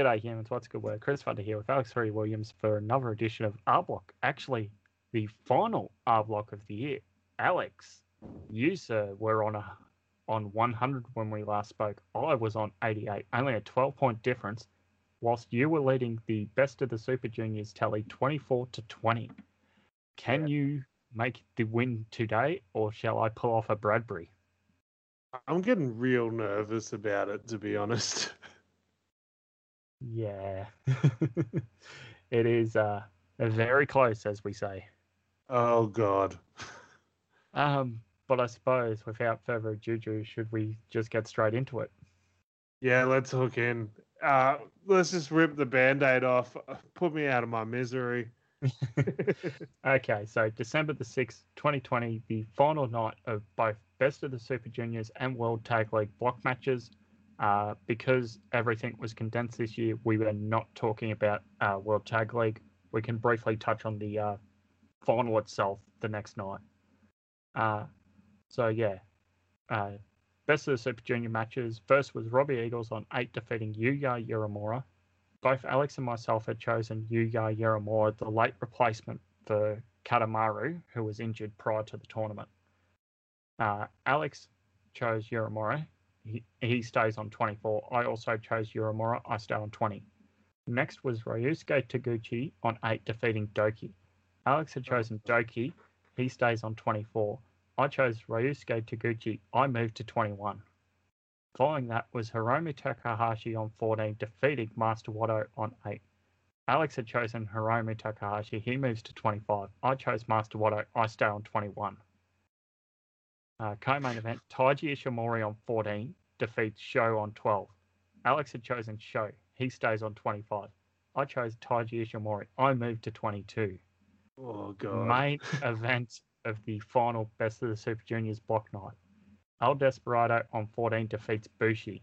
G'day humans, what's good word? Chris Thunder here with Alex Three Williams for another edition of R Block. Actually, the final R Block of the year. Alex, you sir were on a on 100 when we last spoke. I was on 88, only a 12 point difference, whilst you were leading the best of the Super Juniors tally 24 to 20. Can Yeah. you make the win today, or shall I pull off a Bradbury? I'm getting real nervous about it, to be honest. Yeah, it is uh, very close, as we say. Oh God. Um, but I suppose without further ado, should we just get straight into it? Yeah, let's hook in. Uh, let's just rip the band-aid off. Uh, Put me out of my misery. Okay, so December the 6th, 2020, the final night of both Best of the Super Juniors and World Tag League block matches. Uh, because everything was condensed this year, we were not talking about uh, World Tag League. We can briefly touch on the uh, final itself the next night. Uh, so, yeah, uh, Best of the Super Junior matches. First was Robbie Eagles on 8 defeating Yuya Uemura. Both Alex and myself had chosen Yuya Uemura, the late replacement for Kanemaru, who was injured prior to the tournament. Uh, Alex chose Uemura. He, he stays on 24. I also chose Uemura. I stay on 20. Next was Ryusuke Taguchi on 8, defeating Douki. Alex had chosen Douki. He stays on 24. I chose Ryusuke Taguchi. I moved to 21. Following that was Hiromu Takahashi on 14, defeating Master Wato on 8. Alex had chosen Hiromu Takahashi. He moves to 25. I chose Master Wato. I stay on 21. Uh, co-main event, Taiji Ishimori on 14 defeats Sho on 12. Alex had chosen Sho. He stays on 25. I chose Taiji Ishimori. I moved to 22. Oh God. Main event of the final Best of the Super Juniors block night. El Desperado on 14 defeats Bushi.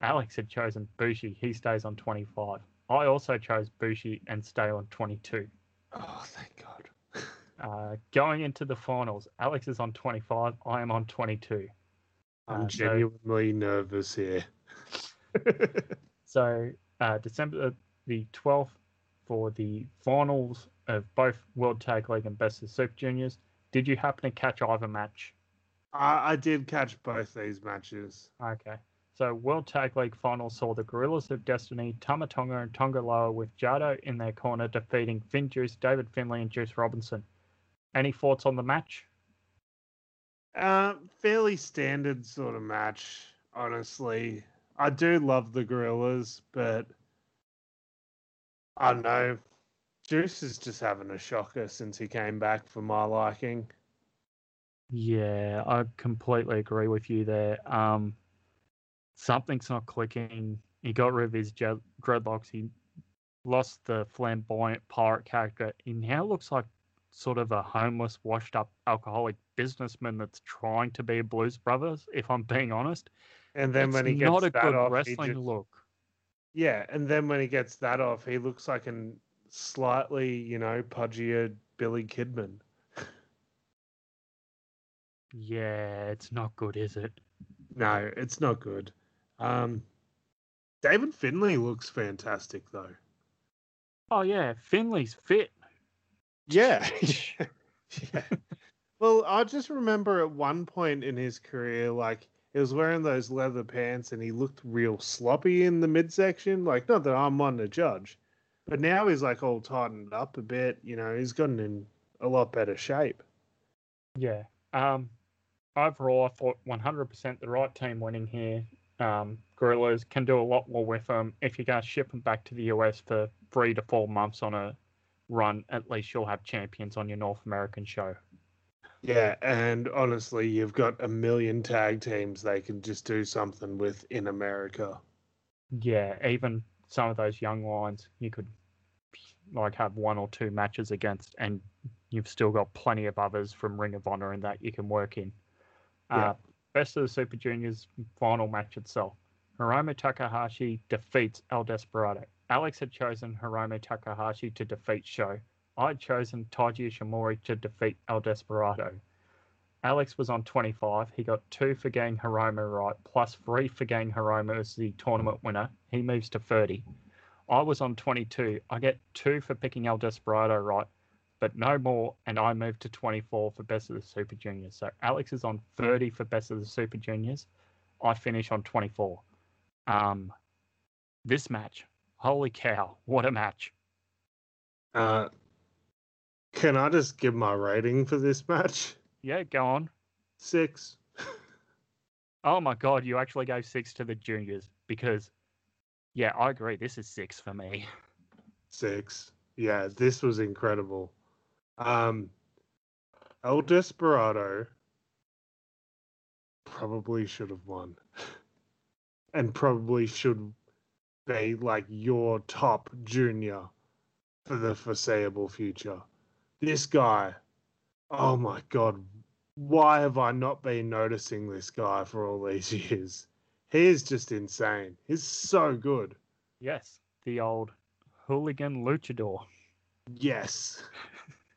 Alex had chosen Bushi. He stays on 25. I also chose Bushi and stay on 22. Oh, thank God. Uh, going into the finals, Alex is on 25. I am on 22. I'm Uh, so- genuinely nervous here. So uh, December the 12th for the finals of both World Tag League and Best of Super Juniors. Did you happen to catch either match? I, I did catch both these matches. Okay. So World Tag League finals saw the Gorillas of Destiny, Tama Tonga and Tanga Loa with Jado in their corner defeating FinJuice, David Finlay and Juice Robinson. Any thoughts on the match? Uh, fairly standard sort of match, honestly. I do love the Gorillas, but I don't know. Juice is just having a shocker since he came back for my liking. Yeah, I completely agree with you there. Um, something's not clicking. He got rid of his dreadlocks. He lost the flamboyant pirate character. He now looks like sort of a homeless, washed-up alcoholic businessman that's trying to be a Blues Brothers. If I'm being honest, And then it's when he gets not a that good off, wrestling just- look. yeah, and then when he gets that off, he looks like a slightly, you know, pudgier Billy Kidman. Yeah, it's not good, is it? No, it's not good. Um, David Finlay looks fantastic though. Oh yeah, Finlay's fit. Yeah. yeah. Well, I just remember at one point in his career, like he was wearing those leather pants and he looked real sloppy in the midsection. Like, not that I'm one to judge, but now he's like all tightened up a bit. You know, he's gotten in a lot better shape. Yeah. Um, overall, I thought 100% the right team winning here. Um, Gorillas can do a lot more with them. If you're going to ship them back to the US for three to four months on a run, at least you'll have champions on your North American show. Yeah, and honestly, you've got a million tag teams they can just do something with in America. Yeah, even some of those young lions, you could like have one or two matches against, and you've still got plenty of others from Ring of Honor and that you can work in. Yeah. Uh, best of the Super Juniors final match itself. Hiromu Takahashi defeats El Desperado. Alex had chosen Hiromu Takahashi to defeat Sho. I had chosen Taiji Ishimori to defeat El Desperado. Alex was on 25. He got two for getting Hiromu right, plus three for getting Hiromu as the tournament winner. He moves to 30. I was on 22. I get two for picking El Desperado right, but no more, and I move to 24 for Best of the Super Juniors. So Alex is on 30 for Best of the Super Juniors. I finish on 24. Um, this match, holy cow, what a match! Uh, can I just give my rating for this match? Yeah, go on. Six. Oh my god, you actually gave six to the juniors because, yeah, I agree. This is six for me. Six. Yeah, this was incredible. Um, El Desperado probably should have won, and probably should be like your top junior for the foreseeable future. This guy, oh my god, why have I not been noticing this guy for all these years? He is just insane. He's so good. Yes, the old hooligan luchador. Yes.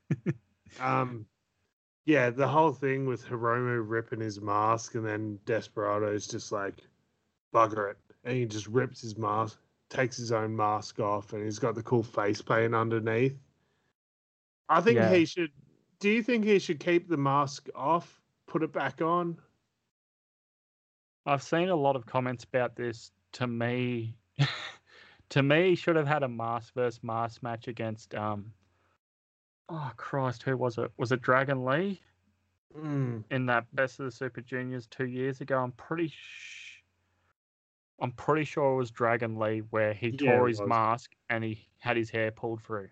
um, yeah, the whole thing with Hiromu ripping his mask and then Desperado's just like, bugger it. And he just rips his mask, takes his own mask off, and he's got the cool face paint underneath. I think Yeah. he should. Do you think he should keep the mask off, put it back on? I've seen a lot of comments about this. To me, to me, he should have had a mask versus mask match against um. Oh Christ, who was it? Was it Dragon Lee Mm. in that Best of the Super Juniors two years ago? I'm pretty. Sh- I'm pretty sure it was Dragon Lee where he Yeah, tore his was. mask and he had his hair pulled through.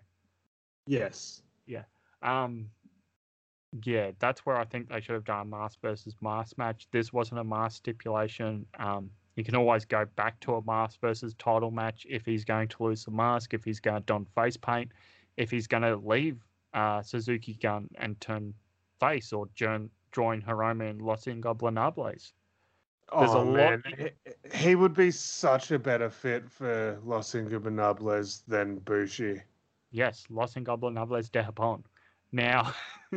Yes. Yeah. Um, yeah, that's where I think they should have done a mask versus mask match. This wasn't a mask stipulation. Um, you can always go back to a mask versus title match if he's going to lose the mask, if he's going to don face paint, if he's going to leave uh, Suzuki Gun and turn face or join, join Hiromu and Los Ingobernables. There's oh, man. He, he would be such a better fit for Los Ingobernables than Bushi. Yes, Los Ingobernables de Japón. Now,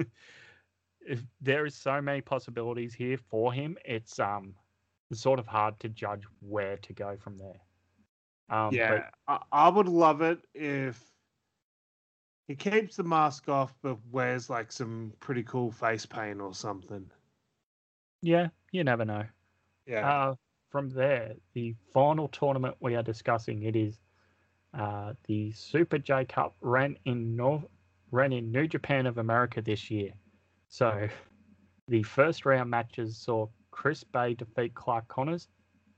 if there is so many possibilities here for him, it's um sort of hard to judge where to go from there. Um, yeah, I, I would love it if he keeps the mask off but wears like some pretty cool face paint or something. yeah, you never know. Yeah. Uh, from there, the final tournament we are discussing it is uh, the Super J Cup ran in North ran in New Japan of America this year. So the first round matches saw Chris Bey defeat Clark Connors.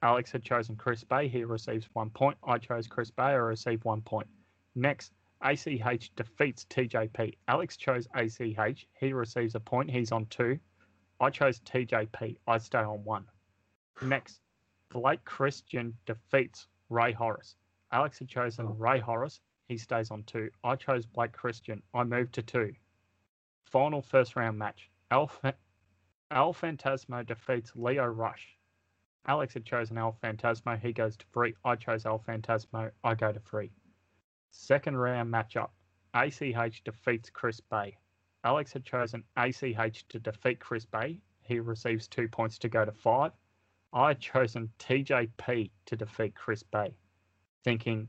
Alex had chosen Chris Bey. He receives one point. I chose Chris Bey. I receive one point. Next, ACH defeats TJP. Alex chose ACH. He receives a point. He's on two. I chose TJP. I stay on one. Next, Blake Christian defeats Rey Horus. Alex had chosen Oh. Rey Horus. He stays on two. I chose Blake Christian. I moved to two. Final first round match. Al, El Phantasmo defeats Lio Rush. Alex had chosen El Phantasmo. He goes to three. I chose El Phantasmo. I go to three. Second round matchup. ACH defeats Chris Bey. Alex had chosen ACH to defeat Chris Bey. He receives two points to go to five. I had chosen TJP to defeat Chris Bey, thinking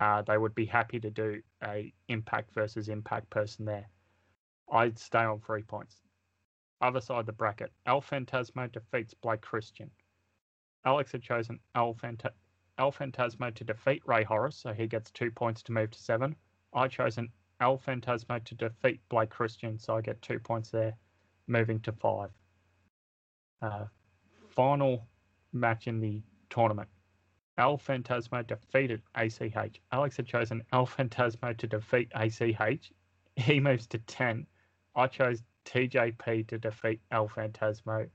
uh, they would be happy to do a impact versus impact person there. I'd stay on three points. Other side of the bracket, El Phantasmo defeats Blake Christian. Alex had chosen El, Fanta- El Phantasmo to defeat Rey Horus, so he gets two points to move to seven. I chosen El Phantasmo to defeat Blake Christian, so I get two points there, moving to five. Uh, final match in the tournament. El Phantasmo defeated ACH. Alex had chosen El Phantasmo to defeat ACH. He moves to 10. I chose TJP to defeat El Phantasmo,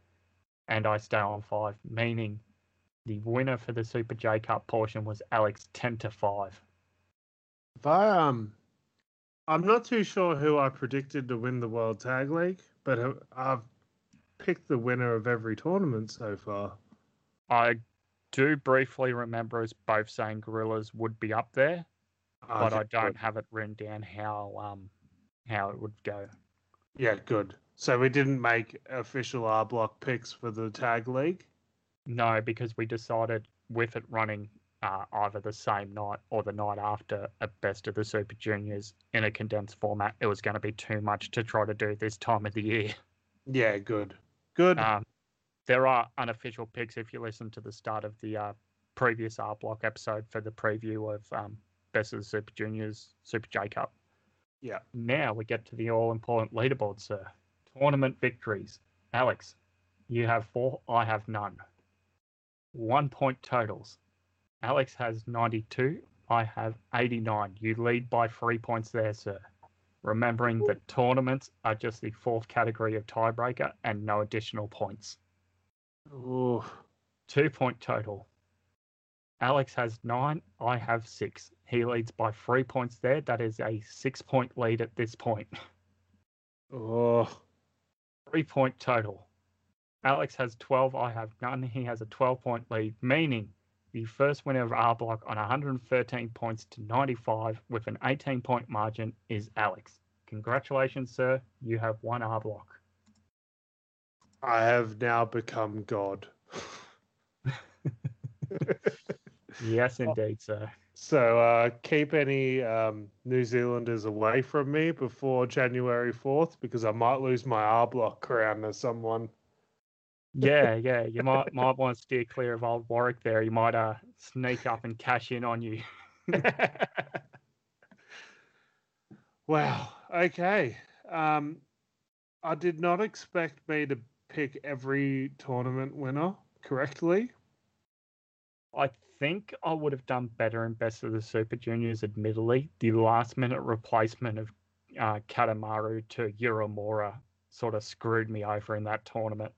and I stay on 5, meaning the winner for the Super J Cup portion was Alex 10 to 5. If I um, I'm not too sure who I predicted to win the World Tag League, but uh, I've picked the winner of every tournament so far. I do briefly remember us both saying Gorillas would be up there, but I don't have it written down how um how it would go. Yeah, good. So we didn't make official R block picks for the tag league. No, because we decided with it running uh, either the same night or the night after a best of the Super Juniors in a condensed format, it was going to be too much to try to do this time of the year. Yeah, good. Good. Um, there are unofficial picks if you listen to the start of the uh, previous R Block episode for the preview of um, Best of the Super Juniors Super J Cup. Yeah. Now we get to the all important leaderboard, sir. Tournament victories. Alex, you have four, I have none. One point totals. Alex has 92, I have 89. You lead by three points there, sir. Remembering that tournaments are just the fourth category of tiebreaker and no additional points. Ooh. Two point total. Alex has nine, I have six. He leads by three points there. That is a six point lead at this point. Oh. Three point total. Alex has 12, I have none. He has a 12 point lead, meaning the first winner of R Block on 113 points to 95 with an 18 point margin is Alex. Congratulations, sir. You have won R Block. I have now become God. Yes, indeed, sir. So uh, keep any um, New Zealanders away from me before January 4th because I might lose my R block crown to someone. Yeah, yeah. You might might want to steer clear of old Warwick there. He might uh sneak up and cash in on you. wow. Okay. Um, I did not expect me to pick every tournament winner correctly. I think I would have done better in Best of the Super Juniors, admittedly. The last minute replacement of uh, Kanemaru to Uemura sort of screwed me over in that tournament.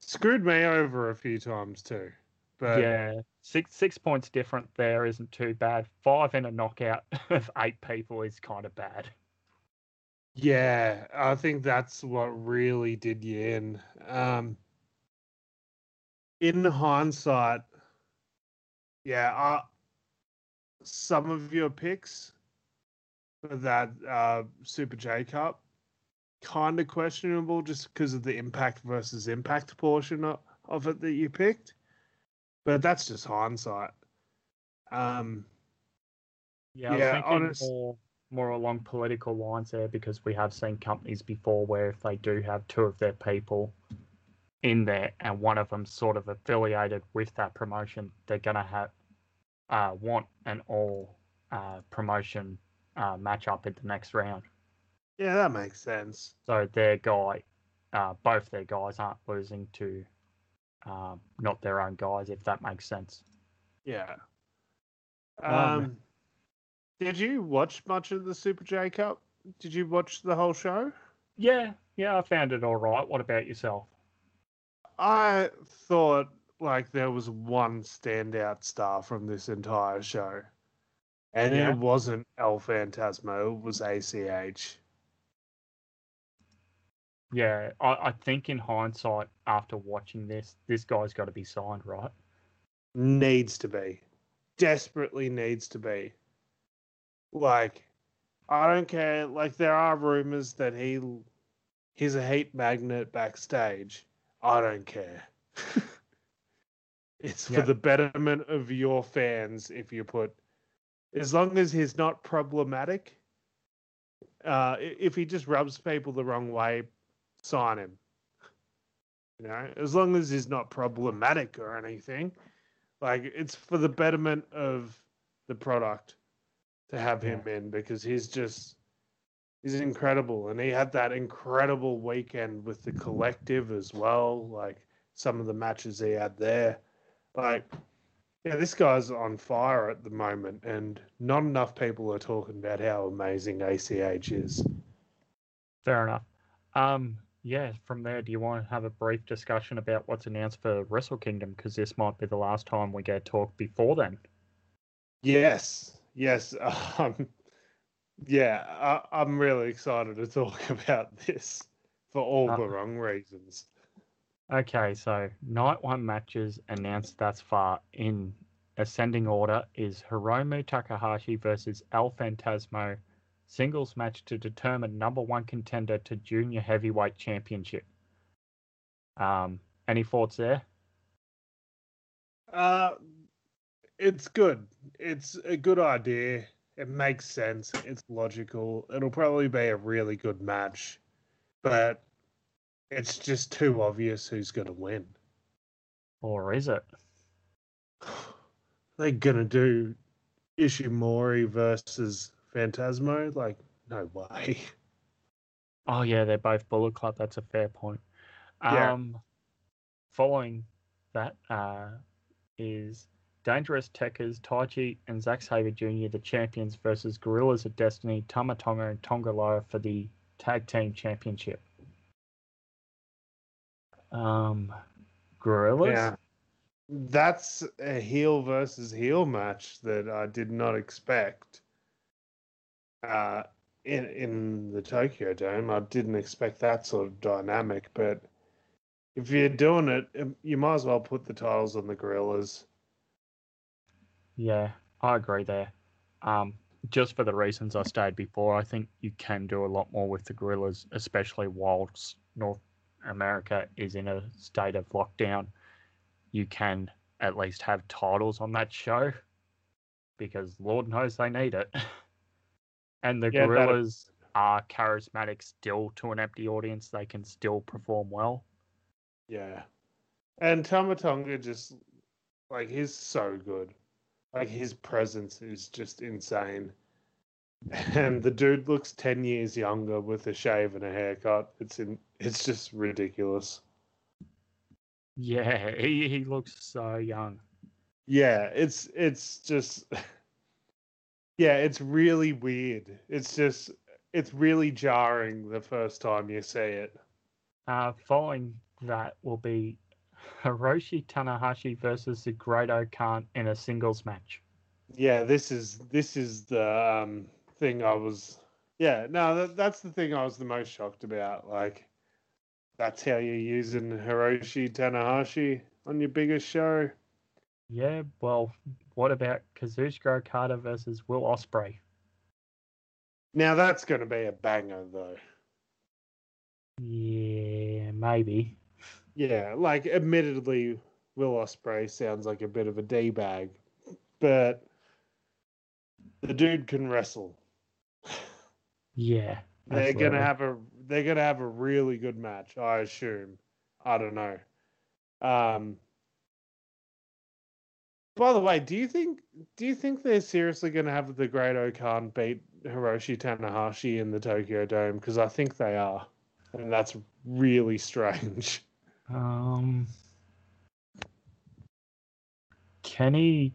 Screwed me over a few times too. But yeah, six six points different there isn't too bad. Five in a knockout of eight people is kind of bad. Yeah, I think that's what really did you in. Um, in hindsight, yeah, uh, some of your picks for that uh, Super J Cup kind of questionable just because of the impact versus impact portion of, of it that you picked. But that's just hindsight. Um, Yeah, I was Yeah, thinking honest- more more along political lines there because we have seen companies before where if they do have two of their people in there and one of them sort of affiliated with that promotion, they're gonna have uh, want an all uh, promotion uh, matchup in the next round. yeah, that makes sense. So their guy, uh, both their guys aren't losing to um, not their own guys, if that makes sense. Yeah. Um, Um, did you watch much of the Super J Cup? Did you watch the whole show? Yeah, yeah, I found it all right. What about yourself? I thought like there was one standout star from this entire show. And Yeah. it wasn't El Phantasmo, it was ACH. Yeah, I, I think in hindsight, after watching this, this guy's got to be signed, right? Needs to be. Desperately needs to be. Like, I don't care. Like, there are rumors that he he's a heat magnet backstage. I don't care. it's for the betterment of your fans if you put as long as he's not problematic. Uh, if he just rubs people the wrong way, sign him. You know, as long as he's not problematic or anything, like it's for the betterment of the product to have him in because he's just he's incredible and he had that incredible weekend with the collective as well like some of the matches he had there like yeah this guy's on fire at the moment and not enough people are talking about how amazing ACH is Fair enough. Um, yeah, from there, do you want to have a brief discussion about what's announced for Wrestle Kingdom? Because this might be the last time we get talk before then. yes yes um yeah I, i'm really excited to talk about this for all Uh, the wrong reasons Okay, so night one matches announced thus far in ascending order is Hiromu Takahashi versus El Phantasmo singles match to determine number one contender to junior heavyweight championship. Um, any thoughts there? Uh, it's good. It's a good idea. It makes sense. It's logical. It'll probably be a really good match, but it's just too obvious who's going to win. Or is it? They're going to do Ishimori versus Phantasmo? Like, no way. Oh yeah, they're both Bullet Club. That's a fair point. Yeah. Um, following that uh, is Dangerous Tekkers, Taichi, and Zack Sabre Jr. the champions versus Gorillas of Destiny, Tama Tonga, and Tanga Loa for the tag team championship. Um, Gorillas. Yeah. That's a heel versus heel match that I did not expect. Uh, in in the Tokyo Dome, I didn't expect that sort of dynamic. But if you're doing it, um, you might as well put the titles on the Gorillas. Yeah, I agree there. Um, just for the reasons I stated before, I think you can do a lot more with the Gorillas, especially whilst North America is in a state of lockdown. You can at least have titles on that show because Lord knows they need it. And the Yeah, that- Gorillas are charismatic still to an empty audience. They can still perform well. Yeah, and Tama Tonga just like he's so good. Like his presence is just insane. And the dude looks ten years younger with a shave and a haircut. It's in. It's just ridiculous. Yeah, he, he looks so young. Yeah, it's it's just. Yeah, it's really weird. It's just it's really jarring the first time you see it. Uh, following that will be Hiroshi Tanahashi versus the Great Khan in a singles match. Yeah, this is this is the um, thing I was. Yeah, no, that, that's the thing I was the most shocked about. Like, that's how you're using Hiroshi Tanahashi on your biggest show. Yeah, well, what about Kazuchika Okada versus Will Ospreay? Now that's going to be a banger, though. Yeah, maybe. Yeah, like admittedly, Will Ospreay sounds like a bit of a d bag, but the dude can wrestle. Yeah, They're gonna have a they're gonna have a really good match, I assume. I don't know. Um by the way, do you think do you think they're seriously gonna have the Great-O-Khan beat Hiroshi Tanahashi in the Tokyo Dome? Because I think they are. And that's really strange. Um, Kenny.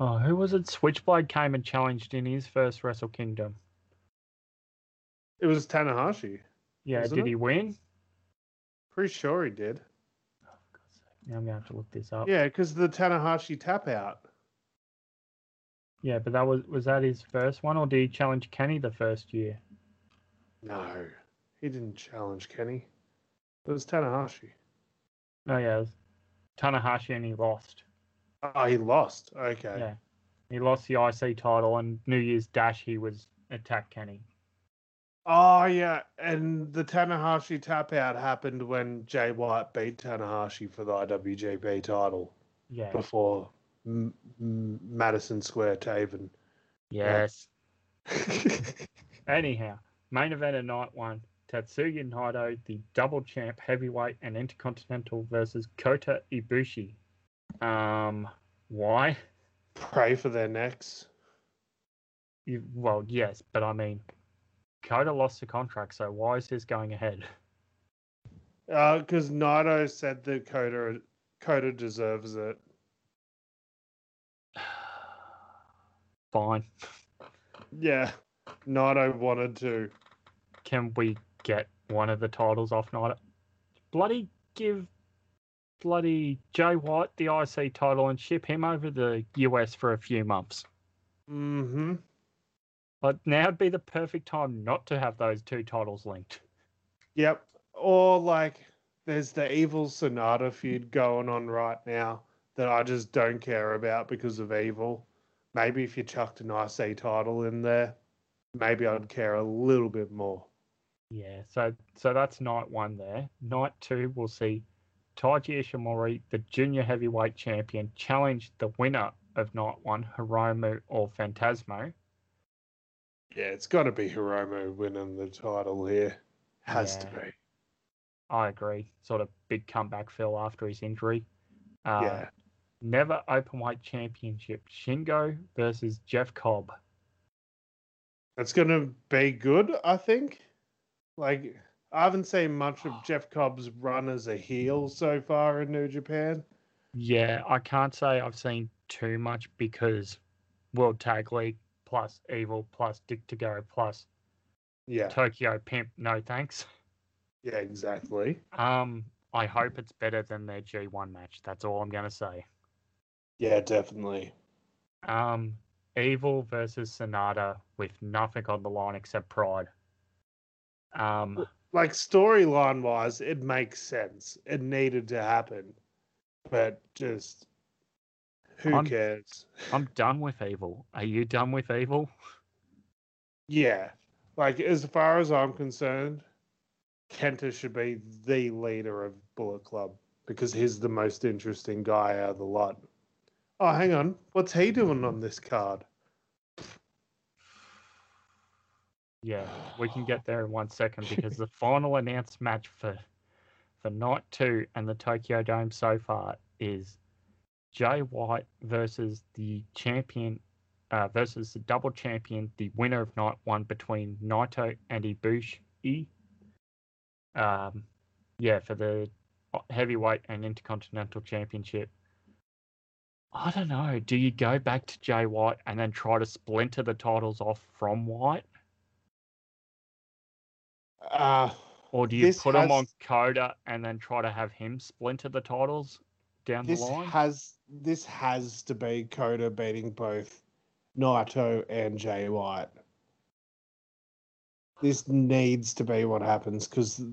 Oh, who was it? Switchblade came and challenged in his first Wrestle Kingdom. It was Tanahashi. Yeah, did it? he win? Pretty sure he did. Oh, Now I'm gonna have to look this up. Yeah, because the Tanahashi tap out. Yeah, but that was was that his first one, or did he challenge Kenny the first year? No, he didn't challenge Kenny. It was Tanahashi. Oh yeah, it was Tanahashi, and he lost. Oh, he lost. Okay. Yeah, he lost the IC title, and New Year's Dash he was attack Kenny. Oh yeah, and the Tanahashi tap out happened when Jay White beat Tanahashi for the IWGP title Yeah. before M- M- Madison Square Taven. Yes. Anyhow, main event of night one: Tatsuya Naito, the double champ heavyweight and intercontinental versus Kota Ibushi. Um, why? Pray for their necks. You, well, yes, but I mean, Kota lost the contract, so why is this going ahead? Because Naito said that Kota Coda deserves it. Fine. Yeah, Naito wanted to. Can we get one of the titles off Naito? Bloody give bloody Jay White the IC title and ship him over the US for a few months. Mm-hmm. Like now would be the perfect time not to have those two titles linked. Yep. Or like there's the evil Sanada feud going on right now that I just don't care about because of evil. Maybe if you chucked an IC title in there, maybe I'd care a little bit more. Yeah, so so that's night one there. Night two, we'll see Taiji Ishimori, the junior heavyweight champion, challenge the winner of night one, Hiromu or Phantasmo. Yeah, it's got to be Hiromu winning the title here. Has to be. I agree. Sort of big comeback Phil after his injury. Uh, yeah. Never openweight championship. Shingo versus Jeff Cobb. That's going to be good, I think. Like, I haven't seen much of Jeff Cobb's run as a heel so far in New Japan. Yeah, I can't say I've seen too much because World Tag League plus Evil plus Dick Togo plus Yeah, Tokyo Pimp. No thanks. yeah, exactly. Um, I hope it's better than their G1 match. That's all I'm gonna say. Yeah, definitely. Um, Evil versus Sanada with nothing on the line except pride. Um, Like, storyline wise, it makes sense. It needed to happen. But just, who I'm- cares? I'm done with Evil. Are you done with Evil? Yeah. Like, as far as I'm concerned, Kenta should be the leader of Bullet Club because he's the most interesting guy out of the lot. Oh, hang on. What's he doing on this card? Yeah, we can get there in one second because the final announced match for for night two and the Tokyo Dome so far is Jay White versus the champion uh, versus the double champion, the winner of night one between Naito and Ibushi. Um, yeah, for the heavyweight and intercontinental championship. I don't know. Do you go back to Jay White and then try to splinter the titles off from White? Uh, Or do you put him on has- Kota and then try to have him splinter the titles down this the line? has this has to be Kota beating both Naito and Jay White. This needs to be what happens because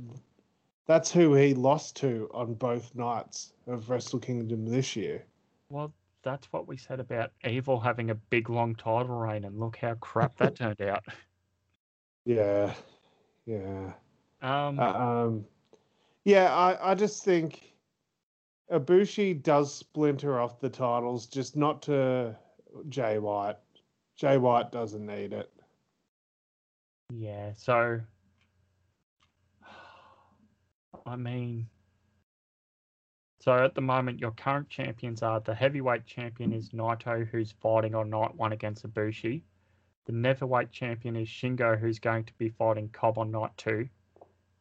that's who he lost to on both nights of Wrestle Kingdom this year. Well, that's what we said about Evil having a big long title reign, and look how crap that turned out. Yeah, yeah. Um, Uh, um, yeah, I, I just think Ibushi does splinter off the titles, just not to Jay White. Jay White doesn't need it. yeah, so I mean, so at the moment, your current champions are the heavyweight champion is Naito, who's fighting on night one against Ibushi. The neverweight champion is Shingo, who's going to be fighting Cobb on night two.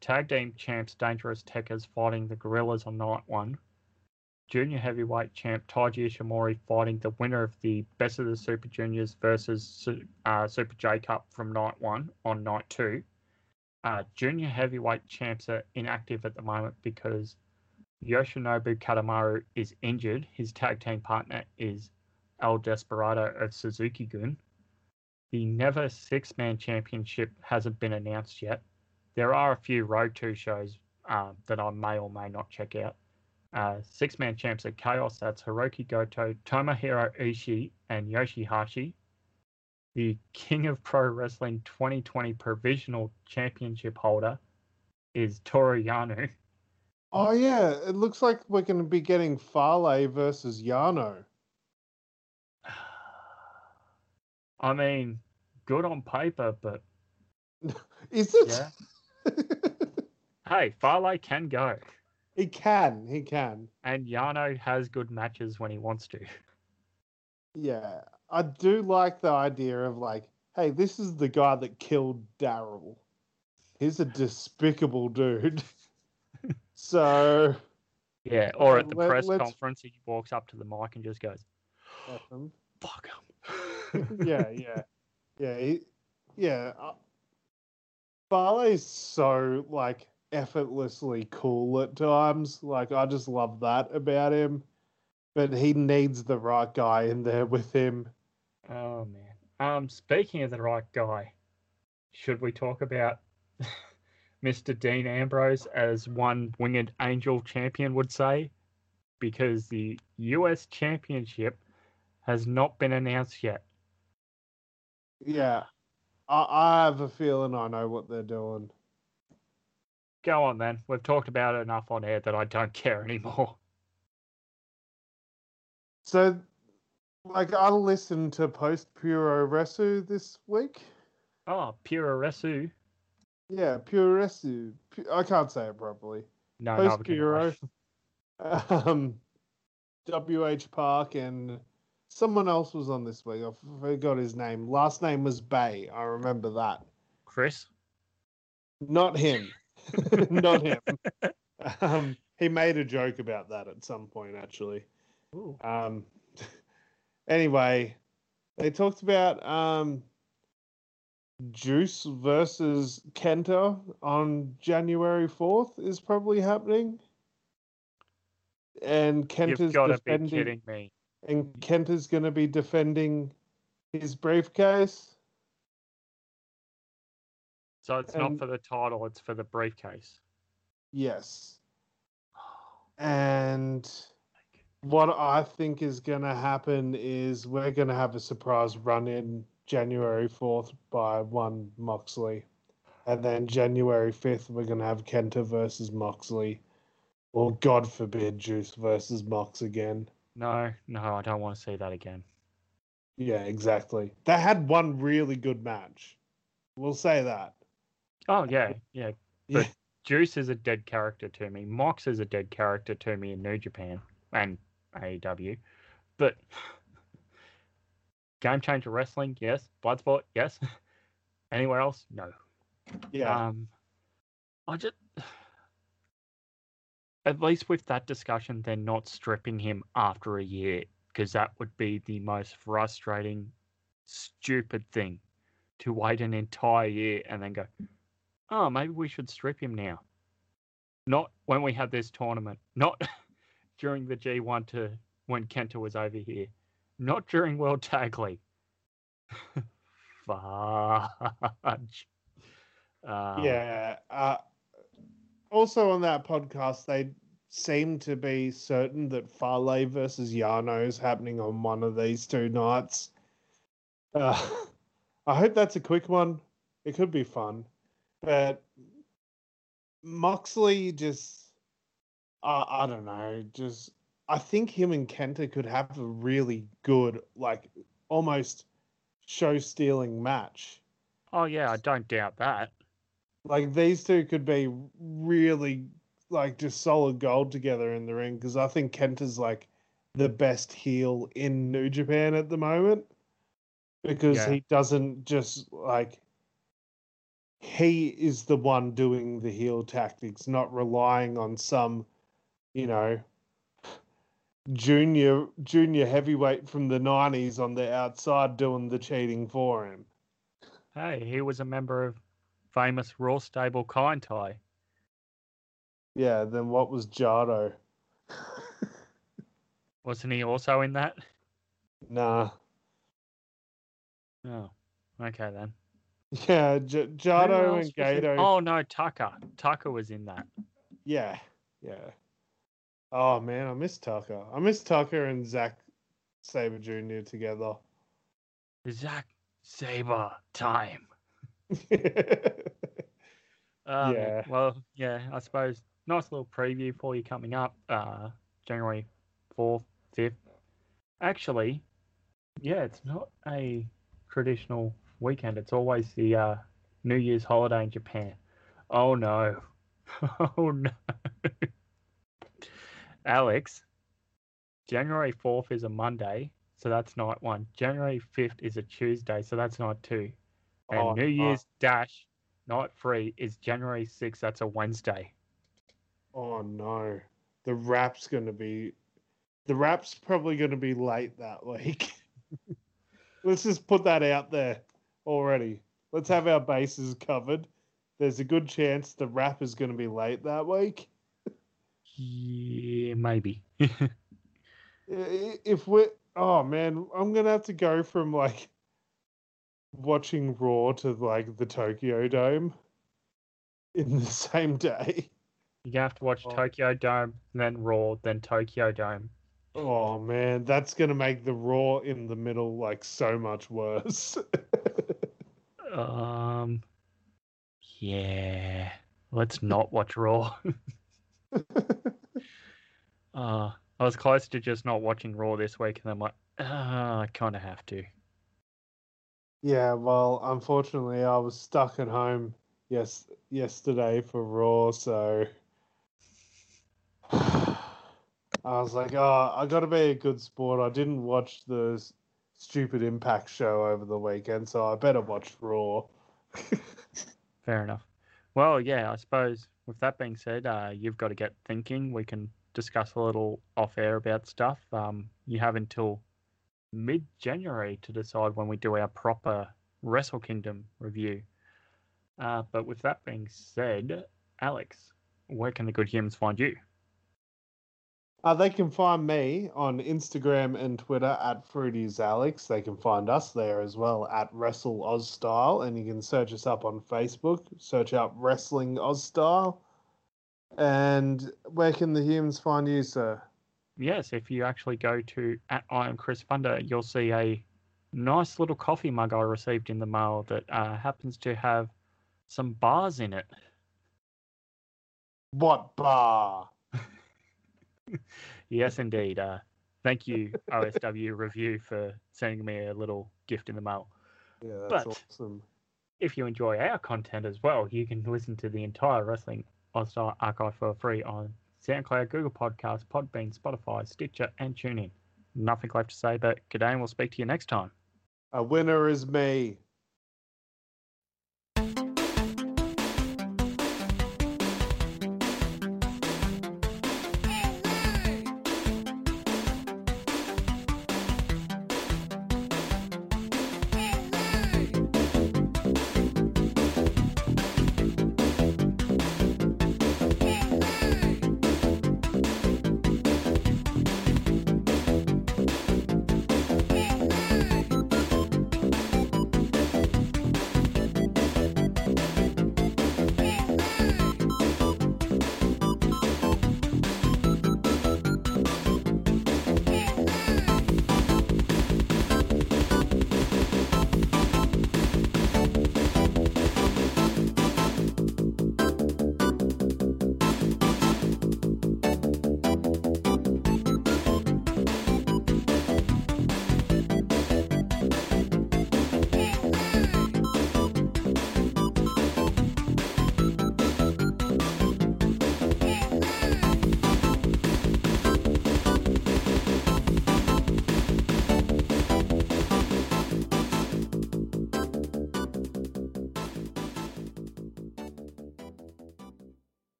Tag team champs Dangerous Tekkers fighting the Gorillas on night one. Junior heavyweight champ Taiji Ishimori fighting the winner of the Best of the Super Juniors versus uh, Super J Cup from night one on night two. Uh, junior heavyweight champs are inactive at the moment because Yoshinobu Kanemaru is injured. His tag team partner is El Desperado of Suzuki Gun. The Never Six Man Championship hasn't been announced yet. There are a few Road 2 shows uh, that I may or may not check out. Uh, six man champs at Chaos, that's Hirooki Goto, Tomohiro Ishii, and Yoshi-Hashi. The King of Pro Wrestling 2020 Provisional Championship holder is Toru Yano. Oh yeah, it looks like we're going to be getting Fale versus Yano. I mean, good on paper, but Is it? Yeah. hey, Fale can go. he can. He can. And Yano has good matches when he wants to. Yeah, I do like the idea of like, hey, this is the guy that killed Daryl. He's a despicable dude. so, Yeah, or at the Let- press let's- conference, he walks up to the mic and just goes, fuck him. yeah, yeah, yeah, he, yeah. Uh, Fale's so like effortlessly cool at times. Like I just love that about him. But he needs the right guy in there with him. Oh man. Um, speaking of the right guy, should we talk about Mr. Dean Ambrose as one winged angel champion would say? Because the US championship has not been announced yet. Yeah. I, I have a feeling I know what they're doing. Go on then. We've talked about it enough on air that I don't care anymore. So, like, I listened to Post Puro Resu this week. Oh, Puroresu. Yeah, Puro Resu. I can't say it properly. No, Post no, Puro. Um, WH Park and someone else was on this week. I forgot his name. Last name was Bay. I remember that. Chris. Not him. Not him. Um, he made a joke about that at some point, actually. Um, anyway, they talked about um, Juice versus Kenta on January 4th is probably happening. And Kenta's You've got to be defending, kidding me. And Kenta's going to be defending his briefcase. So it's And- not for the title; it's for the briefcase. Yes. And what I think is going to happen is we're going to have a surprise run in January 4th by one Moxley. And then January 5th, we're going to have Kenta versus Moxley. Or, God forbid, Juice versus Mox again. No, no, I don't want to see that again. Yeah, exactly. They had one really good match. We'll say that. Oh yeah, yeah. Yeah. But Juice is a dead character to me. Mox is a dead character to me in New Japan and AEW. But Game Changer Wrestling, yes. Bloodsport, yes. Anywhere else? No. Yeah. Um, I just, at least with that discussion, they're not stripping him after a year because that would be the most frustrating, stupid thing to wait an entire year and then go, oh, maybe we should strip him now. Not when we had this tournament, not during the G1 to when Kenta was over here, not during World Tag League. Fudge. Uh, yeah. Uh, also on that podcast, they seem to be certain that Fale versus Yano is happening on one of these two nights. Uh, I hope that's a quick one. It could be fun, but Moxley just, uh, I don't know, just I think him and Kenta could have a really good, like almost show stealing match. Oh yeah, I don't doubt that. Like these two could be really like just solid gold together in the ring because I think Kenta's like the best heel in New Japan at the moment because Yeah. he doesn't just like he is the one doing the heel tactics, not relying on some, you know, junior junior heavyweight from the nineties on the outside doing the cheating for him. Hey, he was a member of famous Raw stable Kai Yeah, then what was Jado? Wasn't he also in that? nah. Oh, okay then. Yeah, J- Jado and Gedo. Oh no, Tucker. Tucker was in that. Yeah, yeah. Oh man, I miss Tucker. I miss Tucker and Zack Sabre Jr. together. Zack Saber time. Yeah. Um, Well, yeah, I suppose nice little preview for you coming up, uh, January fourth, fifth. Actually, yeah, it's not a traditional weekend. It's always the uh, New Year's holiday in Japan. Oh no, oh no, Alex. January fourth is a Monday, so that's night one. January fifth is a Tuesday, so that's night two. And Oh, New. Year's Dash, not free, is January 6th. That's a Wednesday. oh no, the rap's gonna be, the rap's probably gonna be late that week. Let's just put that out there already. Let's have our bases covered. There's a good chance the rap is gonna be late that week. Yeah, maybe. If we oh man i'm gonna have to go from like watching raw to like the tokyo dome in the same day to have to watch Oh. Tokyo Dome, then Raw, then Tokyo Dome. oh man that's gonna make the raw in the middle like so much worse Um, yeah. Let's not watch Raw. uh, I was close to just not watching Raw this week, and I'm like, ah, I kind of have to. Yeah, well, unfortunately, I was stuck at home yes yesterday for Raw, so I was like, oh, I got to be a good sport. I didn't watch the stupid Impact show over the weekend, so I better watch Raw. Fair enough. Well, yeah, I suppose with that being said, uh, you've got to get thinking. We can discuss a little off air about stuff. Um, you have until mid January to decide when we do our proper Wrestle Kingdom review. Uh, but with that being said, Alex, where can the good humans find you? Uh, they can find me on Instagram and Twitter at Fruity's Alex. They can find us there as well at Wrestle Aus Style, and you can search us up on Facebook. Search up Wrestling Aus Style. And where can the humans find you, sir? Yes, if you actually go to at I am Chris Thunder, you'll see a nice little coffee mug I received in the mail that uh, happens to have some bars in it. What bar? Yes, indeed. Uh, thank you, OSW Review, for sending me a little gift in the mail. Yeah, that's But- awesome. If you enjoy our content as well, you can listen to the entire Wrestling Aus Style archive for free on SoundCloud, Google Podcasts, Podbean, Spotify, Stitcher, and TuneIn. Nothing left to say, but good day, and we'll speak to you next time. A winner is me.